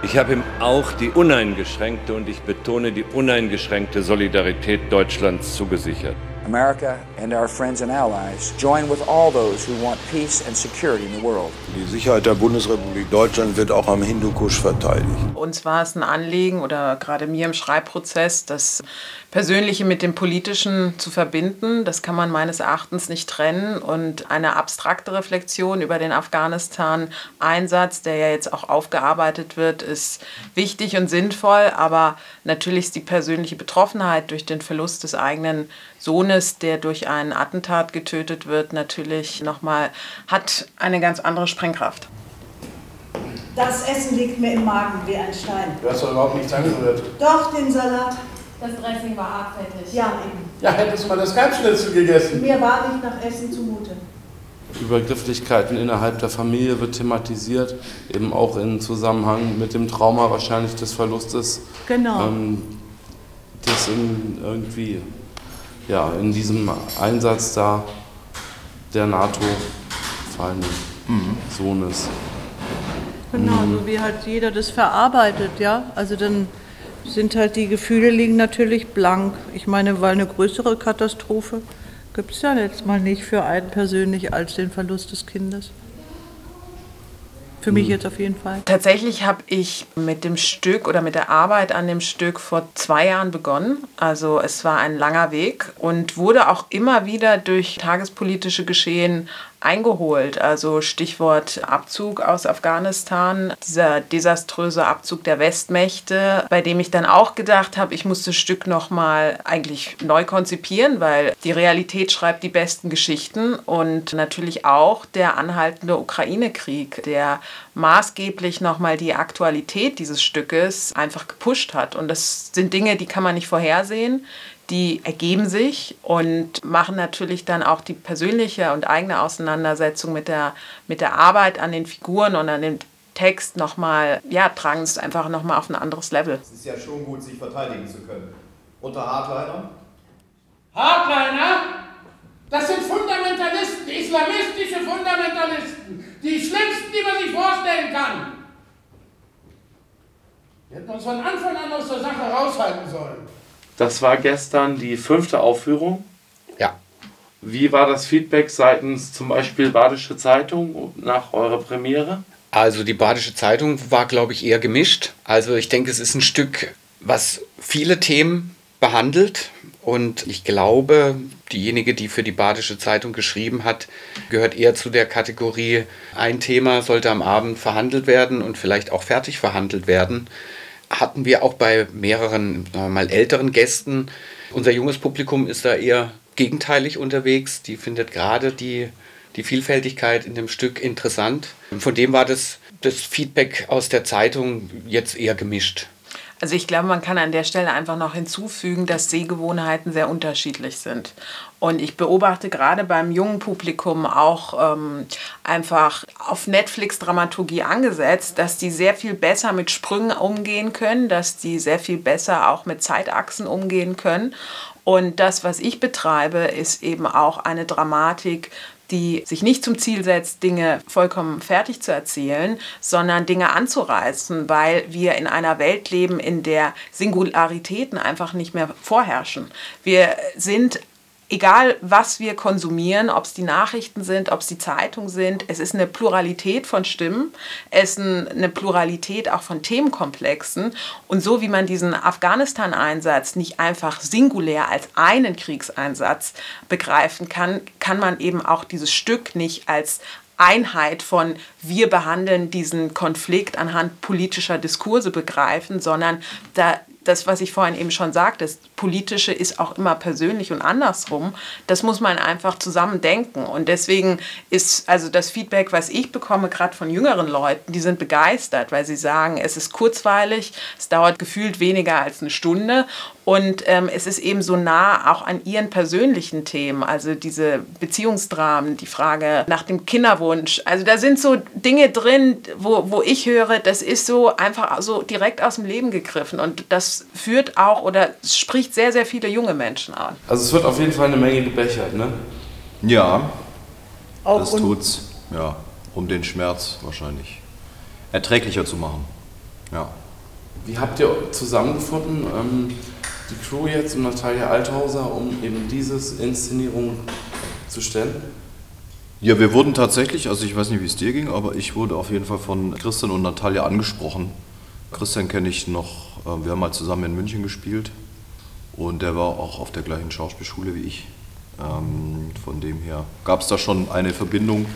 Ich habe ihm auch die uneingeschränkte und ich betone die uneingeschränkte Solidarität Deutschlands zugesichert. America and our friends and allies join with all those who want peace and security in the world. Die Sicherheit der Bundesrepublik Deutschland wird auch am Hindukusch verteidigt. Uns war es ein Anliegen oder gerade mir im Schreibprozess, das Persönliche mit dem Politischen zu verbinden. Das kann man meines Erachtens nicht trennen. Und eine abstrakte Reflexion über den Afghanistan-Einsatz, der ja jetzt auch aufgearbeitet wird, ist wichtig und sinnvoll. Aber natürlich ist die persönliche Betroffenheit durch den Verlust des eigenen Sohnes, der durch ein Attentat getötet wird, natürlich nochmal, hat eine ganz andere Sprengkraft. Das Essen liegt mir im Magen wie ein Stein. Du hast doch überhaupt nichts angerührt. Doch, den Salat. Das Dressing war abfällig. Ja, eben. Ja, hättest du mal das Kalbschnitzel gegessen. Mir war nicht nach Essen zumute. Übergrifflichkeiten innerhalb der Familie wird thematisiert, eben auch im Zusammenhang mit dem Trauma wahrscheinlich des Verlustes. Genau. Ähm, das in irgendwie, ja, in diesem Einsatz da der NATO fallen Sohnes. Genau, so wie halt jeder das verarbeitet, ja. Also dann sind halt die Gefühle liegen natürlich blank. Ich meine, weil eine größere Katastrophe gibt es ja jetzt mal nicht für einen persönlich als den Verlust des Kindes. Für mich jetzt auf jeden Fall. Tatsächlich habe ich mit dem Stück oder mit der Arbeit an dem Stück vor zwei Jahren begonnen. Also es war ein langer Weg und wurde auch immer wieder durch tagespolitische Geschehen eingeholt. Also Stichwort Abzug aus Afghanistan, dieser desaströse Abzug der Westmächte, bei dem ich dann auch gedacht habe, ich muss das Stück nochmal eigentlich neu konzipieren, weil die Realität schreibt die besten Geschichten und natürlich auch der anhaltende Ukraine-Krieg, der maßgeblich nochmal die Aktualität dieses Stückes einfach gepusht hat. Und das sind Dinge, die kann man nicht vorhersehen die ergeben sich und machen natürlich dann auch die persönliche und eigene Auseinandersetzung mit der, mit der Arbeit an den Figuren und an dem Text nochmal, ja, tragen es einfach nochmal auf ein anderes Level. Es ist ja schon gut, sich verteidigen zu können. Unter Hardlinern? Hardliner? Das sind Fundamentalisten, islamistische Fundamentalisten. Die schlimmsten, die man sich vorstellen kann. Wir hätten uns von Anfang an aus der Sache raushalten sollen. Das war gestern die fünfte Aufführung. Ja. Wie war das Feedback seitens zum Beispiel Badische Zeitung nach eurer Premiere? Also die Badische Zeitung war, glaube ich, eher gemischt. Also ich denke, es ist ein Stück, was viele Themen behandelt. Und ich glaube, diejenige, die für die Badische Zeitung geschrieben hat, gehört eher zu der Kategorie, ein Thema sollte am Abend verhandelt werden und vielleicht auch fertig verhandelt werden. Hatten wir auch bei mehreren mal älteren Gästen. Unser junges Publikum ist da eher gegenteilig unterwegs. Die findet gerade die, die Vielfältigkeit in dem Stück interessant. Von dem war das, das Feedback aus der Zeitung jetzt eher gemischt. Also ich glaube, man kann an der Stelle einfach noch hinzufügen, dass Sehgewohnheiten sehr unterschiedlich sind. Und ich beobachte gerade beim jungen Publikum auch ähm, einfach auf Netflix-Dramaturgie angesetzt, dass die sehr viel besser mit Sprüngen umgehen können, dass die sehr viel besser auch mit Zeitachsen umgehen können. Und das, was ich betreibe, ist eben auch eine Dramatik, die sich nicht zum Ziel setzt, Dinge vollkommen fertig zu erzählen, sondern Dinge anzureißen, weil wir in einer Welt leben, in der Singularitäten einfach nicht mehr vorherrschen. Wir sind egal was wir konsumieren, ob es die Nachrichten sind, ob es die Zeitung sind, es ist eine Pluralität von Stimmen, es ist eine Pluralität auch von Themenkomplexen. Und so wie man diesen Afghanistan-Einsatz nicht einfach singulär als einen Kriegseinsatz begreifen kann, kann man eben auch dieses Stück nicht als Einheit von wir behandeln diesen Konflikt anhand politischer Diskurse begreifen, sondern da das, was ich vorhin eben schon sagte, das Politische ist auch immer persönlich und andersrum. Das muss man einfach zusammen denken. Und deswegen ist also das Feedback, was ich bekomme, gerade von jüngeren Leuten, die sind begeistert, weil sie sagen, es ist kurzweilig, es dauert gefühlt weniger als eine Stunde und ähm, es ist eben so nah auch an ihren persönlichen Themen, also diese Beziehungsdramen, die Frage nach dem Kinderwunsch. Also da sind so Dinge drin, wo, wo ich höre, das ist so einfach so direkt aus dem Leben gegriffen. Und das führt auch oder spricht sehr, sehr viele junge Menschen an. Also es wird auf jeden Fall eine Menge gebechert, ne? Ja, Auch das tut's. Ja, um den Schmerz wahrscheinlich erträglicher zu machen. Ja. Wie habt ihr zusammengefunden, ähm, die Crew jetzt und Natalia Althauser, um eben dieses Inszenierung zu stellen? Ja, wir wurden tatsächlich, also ich weiß nicht, wie es dir ging, aber ich wurde auf jeden Fall von Christian und Natalia angesprochen. Christian kenne ich noch, äh, wir haben mal zusammen in München gespielt und der war auch auf der gleichen Schauspielschule wie ich. Ähm, von dem her gab es da schon eine Verbindung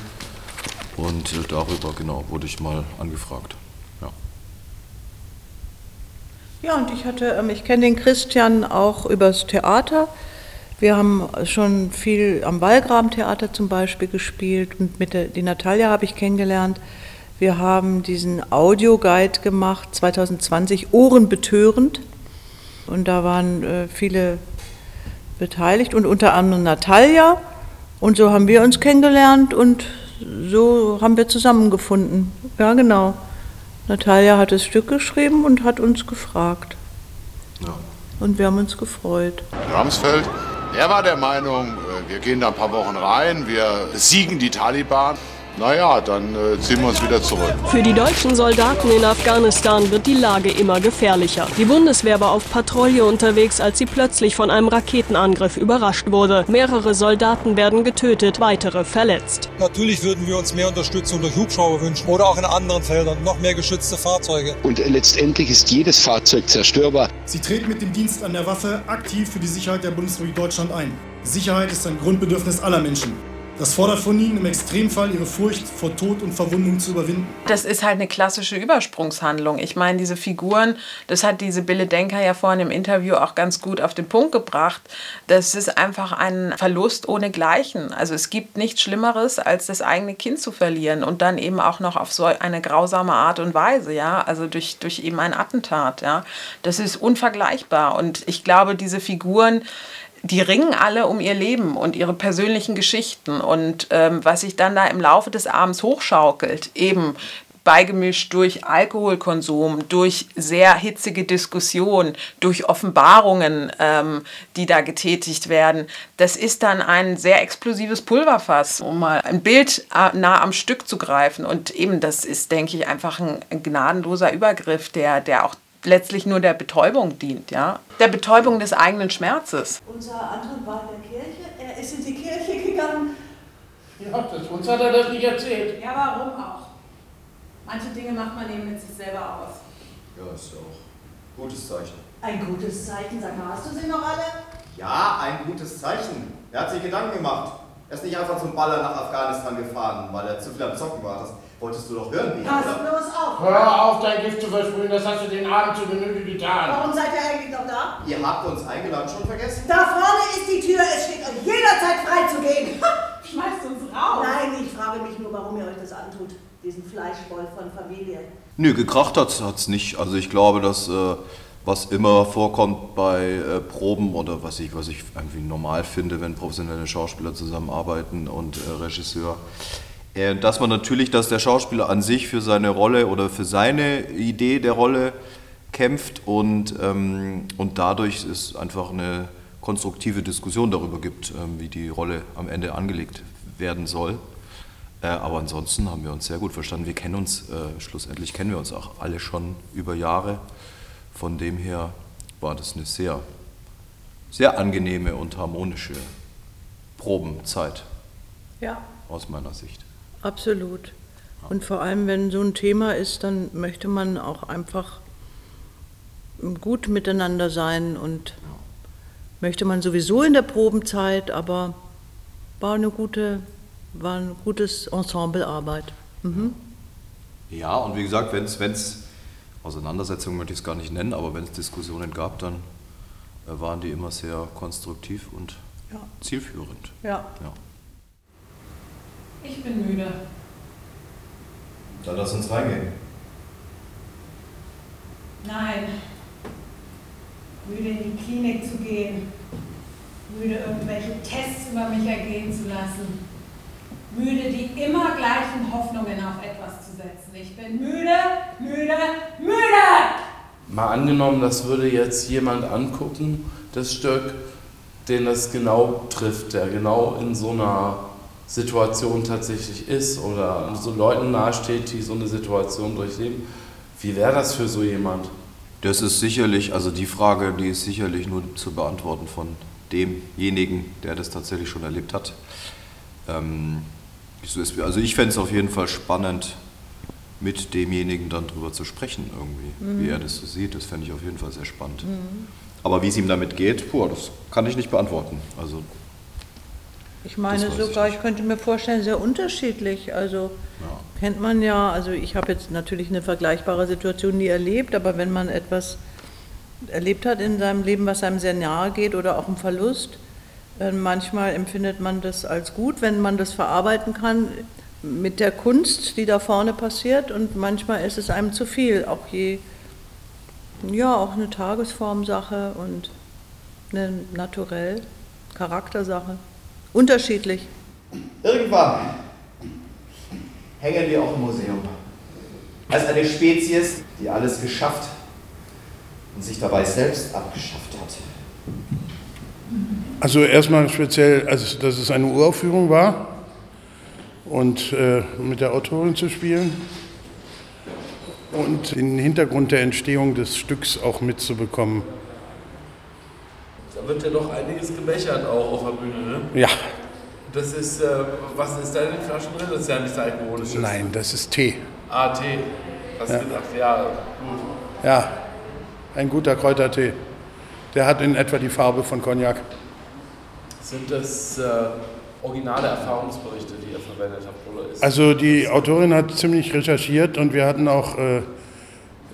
und äh, darüber, genau, wurde ich mal angefragt. Ja. Ja, und ich hatte, ähm, ich kenne den Christian auch übers Theater. Wir haben schon viel am Wallgraben-Theater zum Beispiel gespielt und mit der, die Natalia habe ich kennengelernt. Wir haben diesen Audioguide gemacht, 2020, Ohrenbetörend. Und da waren äh, viele beteiligt und unter anderem Natalia. Und so haben wir uns kennengelernt und so haben wir zusammengefunden. Ja, genau. Natalia hat das Stück geschrieben und hat uns gefragt. Ja. Und wir haben uns gefreut. Ramsfeld, er war der Meinung, äh, wir gehen da ein paar Wochen rein, wir besiegen die Taliban. Naja, dann äh, ziehen wir uns wieder zurück. Für die deutschen Soldaten in Afghanistan wird die Lage immer gefährlicher. Die Bundeswehr war auf Patrouille unterwegs, als sie plötzlich von einem Raketenangriff überrascht wurde. Mehrere Soldaten werden getötet, weitere verletzt. Natürlich würden wir uns mehr Unterstützung durch Hubschrauber wünschen oder auch in anderen Feldern noch mehr geschützte Fahrzeuge. Und letztendlich ist jedes Fahrzeug zerstörbar. Sie treten mit dem Dienst an der Waffe aktiv für die Sicherheit der Bundesrepublik Deutschland ein. Sicherheit ist ein Grundbedürfnis aller Menschen. Das fordert von ihnen im Extremfall ihre Furcht vor Tod und Verwundung zu überwinden. Das ist halt eine klassische Übersprungshandlung. Ich meine, diese Figuren, das hat diese Bille Denker ja vorhin im Interview auch ganz gut auf den Punkt gebracht. Das ist einfach ein Verlust ohnegleichen. Also es gibt nichts Schlimmeres, als das eigene Kind zu verlieren und dann eben auch noch auf so eine grausame Art und Weise, ja, also durch, durch eben ein Attentat, ja. Das ist unvergleichbar und ich glaube, diese Figuren, die ringen alle um ihr Leben und ihre persönlichen Geschichten. Und ähm, was sich dann da im Laufe des Abends hochschaukelt, eben beigemischt durch Alkoholkonsum, durch sehr hitzige Diskussionen, durch Offenbarungen, ähm, die da getätigt werden. Das ist dann ein sehr explosives Pulverfass, um mal ein Bild äh, nah am Stück zu greifen. Und eben das ist, denke ich, einfach ein, gnadenloser Übergriff, der, der auch letztlich nur der Betäubung dient, ja, der Betäubung des eigenen Schmerzes. Unser Anton war in der Kirche, er ist in die Kirche gegangen. Ja, das, uns hat er das nicht erzählt. Ja, warum auch? Manche Dinge macht man eben mit sich selber aus. Ja, ist ja auch gutes Zeichen. Ein gutes Zeichen, sag mal, hast du sie noch alle? Ja, ein gutes Zeichen. Er hat sich Gedanken gemacht. Er ist nicht einfach zum Baller nach Afghanistan gefahren, weil er zu viel am Zocken war. Das wolltest du doch hören, Bea, Pass bloß auf. Hör auf, dein Gift zu versprühen, das hast du den Abend zu Genüge getan. Warum seid ihr eigentlich noch da? Ihr habt uns eingeladen, schon vergessen? Da vorne ist die Tür, es steht euch jederzeit frei zu gehen. Schmeißt uns raus. Nein, ich frage mich nur, warum ihr euch das antut. Diesen Fleischboll von Familie. Nö, gekracht hat es nicht. Also ich glaube, dass äh, was immer vorkommt bei äh, Proben oder was ich, was ich irgendwie normal finde, wenn professionelle Schauspieler zusammenarbeiten und äh, Regisseur, äh, dass man natürlich, dass der Schauspieler an sich für seine Rolle oder für seine Idee der Rolle kämpft und, ähm, und dadurch es einfach eine konstruktive Diskussion darüber gibt, ähm, wie die Rolle am Ende angelegt werden soll. Äh, aber ansonsten haben wir uns sehr gut verstanden. Wir kennen uns, äh, schlussendlich kennen wir uns auch alle schon über Jahre. Von dem her war das eine sehr, sehr angenehme und harmonische Probenzeit Ja. aus meiner Sicht. Absolut. Und vor allem, wenn so ein Thema ist, dann möchte man auch einfach gut miteinander sein und möchte man sowieso in der Probenzeit, aber war eine gute, war ein gutes Ensemblearbeit. Mhm. Ja, und wie gesagt, wenn es Auseinandersetzungen möchte ich es gar nicht nennen, aber wenn es Diskussionen gab, dann äh, waren die immer sehr konstruktiv und Ja. zielführend. Ja. ja. Ich bin müde. Dann lass uns reingehen. Nein. Müde in die Klinik zu gehen. Müde, irgendwelche Tests über mich ergehen zu lassen. Müde, die immer gleichen Hoffnungen auf etwas zu setzen. Ich bin müde, müde, müde! Mal angenommen, das würde jetzt jemand angucken, das Stück, den das genau trifft, der genau in so einer Situation tatsächlich ist oder so Leuten nahesteht, die so eine Situation durchleben. Wie wäre das für so jemand? Das ist sicherlich, also die Frage, die ist sicherlich nur zu beantworten von demjenigen, der das tatsächlich schon erlebt hat. Ähm, also ich fände es auf jeden Fall spannend, mit demjenigen dann drüber zu sprechen irgendwie, mhm. wie er das so sieht. Das fände ich auf jeden Fall sehr spannend. Mhm. Aber wie es ihm damit geht, puh, das kann ich nicht beantworten. Also ich meine sogar, ich. ich. könnte mir vorstellen, sehr unterschiedlich. Also ja. kennt man ja, also ich habe jetzt natürlich eine vergleichbare Situation nie erlebt, aber wenn man etwas erlebt hat in seinem Leben, was einem sehr nahe geht oder auch einen Verlust, äh, manchmal empfindet man das als gut, wenn man das verarbeiten kann mit der Kunst, die da vorne passiert und manchmal ist es einem zu viel, auch je, ja, auch eine Tagesformsache und eine naturell Charaktersache. Unterschiedlich. Irgendwann hängen wir auch im Museum. Als eine Spezies, die alles geschafft und sich dabei selbst abgeschafft hat. Also erstmal speziell, also dass es eine Uraufführung war und äh, mit der Autorin zu spielen und den Hintergrund der Entstehung des Stücks auch mitzubekommen. Da wird ja doch einiges gemächert auch auf der Bühne, ne? Ja. Das ist, äh, was ist da in den Flaschen drin? Das ist ja nicht alkoholisch. Nein, das ist Tee. Ah, Tee. Hast du ja. gedacht, ja, gut. Ja, ein guter Kräutertee. Der hat in etwa die Farbe von Cognac. Sind das äh, originale Erfahrungsberichte, die ihr verwendet habt? Oder ist also die Autorin hat ziemlich recherchiert und wir hatten auch äh,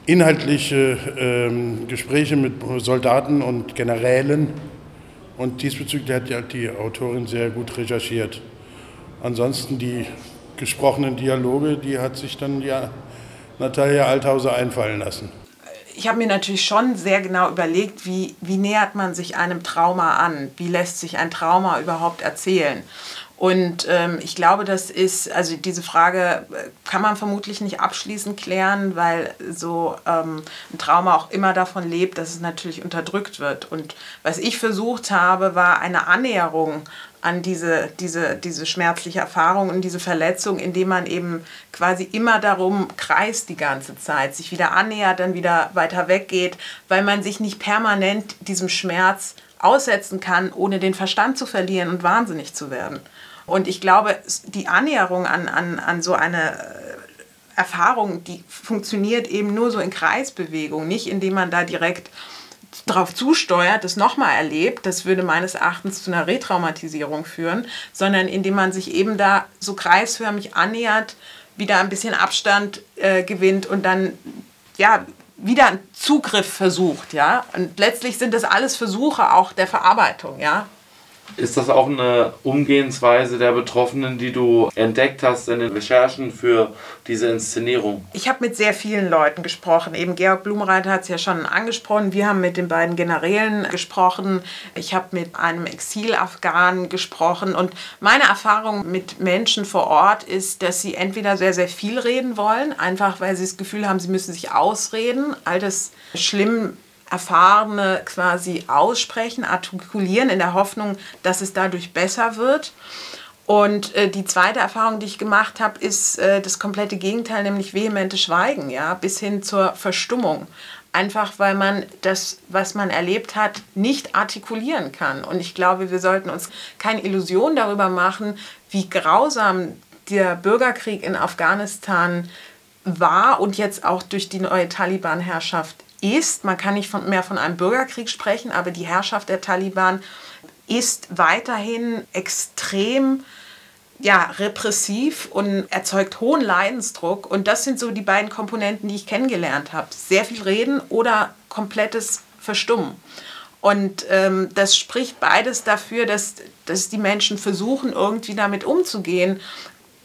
inhaltliche äh, Gespräche mit Soldaten und Generälen. Und diesbezüglich hat die Autorin sehr gut recherchiert. Ansonsten die gesprochenen Dialoge, die hat sich dann ja Natalia Althauser einfallen lassen ich habe mir natürlich schon sehr genau überlegt, wie, wie nähert man sich einem Trauma an? Wie lässt sich ein Trauma überhaupt erzählen? Und ähm, ich glaube, das ist, also diese Frage äh, kann man vermutlich nicht abschließend klären, weil so ähm, ein Trauma auch immer davon lebt, dass es natürlich unterdrückt wird. Und was ich versucht habe, war eine Annäherung an diese, diese, diese schmerzliche Erfahrung und diese Verletzung, indem man eben quasi immer darum kreist die ganze Zeit, sich wieder annähert, dann wieder weiter weggeht, weil man sich nicht permanent diesem Schmerz aussetzen kann, ohne den Verstand zu verlieren und wahnsinnig zu werden. Und ich glaube, die Annäherung an, an, an so eine äh, Erfahrung, die funktioniert eben nur so in Kreisbewegung, nicht indem man da direkt darauf zusteuert, das nochmal erlebt, das würde meines Erachtens zu einer Retraumatisierung führen, sondern indem man sich eben da so kreisförmig annähert, wieder ein bisschen Abstand äh, gewinnt und dann ja wieder einen Zugriff versucht, ja. Und letztlich sind das alles Versuche auch der Verarbeitung, ja. Ist das auch eine Umgehensweise der Betroffenen, die du entdeckt hast in den Recherchen für diese Inszenierung? Ich habe mit sehr vielen Leuten gesprochen. Eben Georg Blumenreiter hat es ja schon angesprochen. Wir haben mit den beiden Generälen gesprochen. Ich habe mit einem Exil-Afghanen gesprochen. Und meine Erfahrung mit Menschen vor Ort ist, dass sie entweder sehr, sehr viel reden wollen, einfach weil sie das Gefühl haben, sie müssen sich ausreden. All das schlimm Erfahrene quasi aussprechen, artikulieren, in der Hoffnung, dass es dadurch besser wird. Und äh, die zweite Erfahrung, die ich gemacht habe, ist äh, das komplette Gegenteil, nämlich vehemente Schweigen, ja, bis hin zur Verstummung. Einfach weil man das, was man erlebt hat, nicht artikulieren kann. Und ich glaube, wir sollten uns keine Illusion darüber machen, wie grausam der Bürgerkrieg in Afghanistan war und jetzt auch durch die neue Taliban-Herrschaft ist, man kann nicht von, mehr von einem Bürgerkrieg sprechen, aber die Herrschaft der Taliban ist weiterhin extrem ja, repressiv und erzeugt hohen Leidensdruck. Und das sind so die beiden Komponenten, die ich kennengelernt habe. Sehr viel reden oder komplettes Verstummen. Und ähm, das spricht beides dafür, dass, dass die Menschen versuchen, irgendwie damit umzugehen.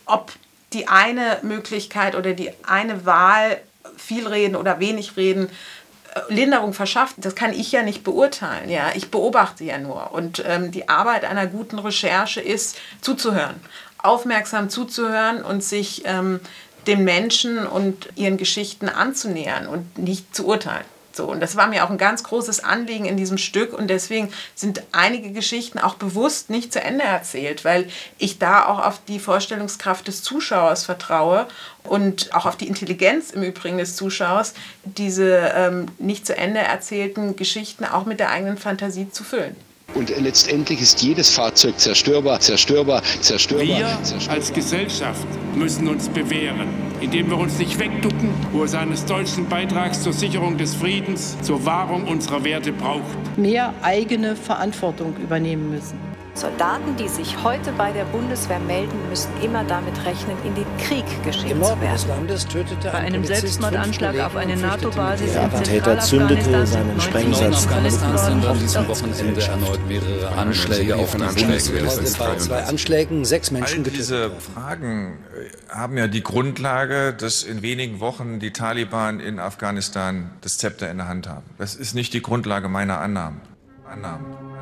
Ob die eine Möglichkeit oder die eine Wahl, viel reden oder wenig reden, Linderung verschafft, das kann ich ja nicht beurteilen. Ja? Ich beobachte ja nur. Und ähm, die Arbeit einer guten Recherche ist, zuzuhören, aufmerksam zuzuhören und sich ähm, den Menschen und ihren Geschichten anzunähern und nicht zu urteilen. So, und das war mir auch ein ganz großes Anliegen in diesem Stück und deswegen sind einige Geschichten auch bewusst nicht zu Ende erzählt, weil ich da auch auf die Vorstellungskraft des Zuschauers vertraue und auch auf die Intelligenz im Übrigen des Zuschauers, diese ähm, nicht zu Ende erzählten Geschichten auch mit der eigenen Fantasie zu füllen. Und letztendlich ist jedes Fahrzeug zerstörbar, zerstörbar, zerstörbar. Wir zerstörbar. als Gesellschaft müssen uns bewähren, indem wir uns nicht wegducken, wo es eines deutschen Beitrags zur Sicherung des Friedens, zur Wahrung unserer Werte braucht. Mehr eigene Verantwortung übernehmen müssen. Soldaten, die sich heute bei der Bundeswehr melden, müssen immer damit rechnen, in den Krieg geschickt Im zu Norden des werden. Landes tötete Bei ein einem Polizist Selbstmordanschlag auf eine und NATO-Basis. Der Attentäter zündete seinen Sprengsatz Afghanistan sind an diesem Wochenende erneut mehrere Anschläge auf die Bundeswehr. Bei zwei Anschlägen sechs Menschen All getötet. diese Fragen äh, haben ja die Grundlage, dass in wenigen Wochen die Taliban in Afghanistan das Zepter in der Hand haben. Das ist nicht die Grundlage meiner. Annahmen. Annahmen.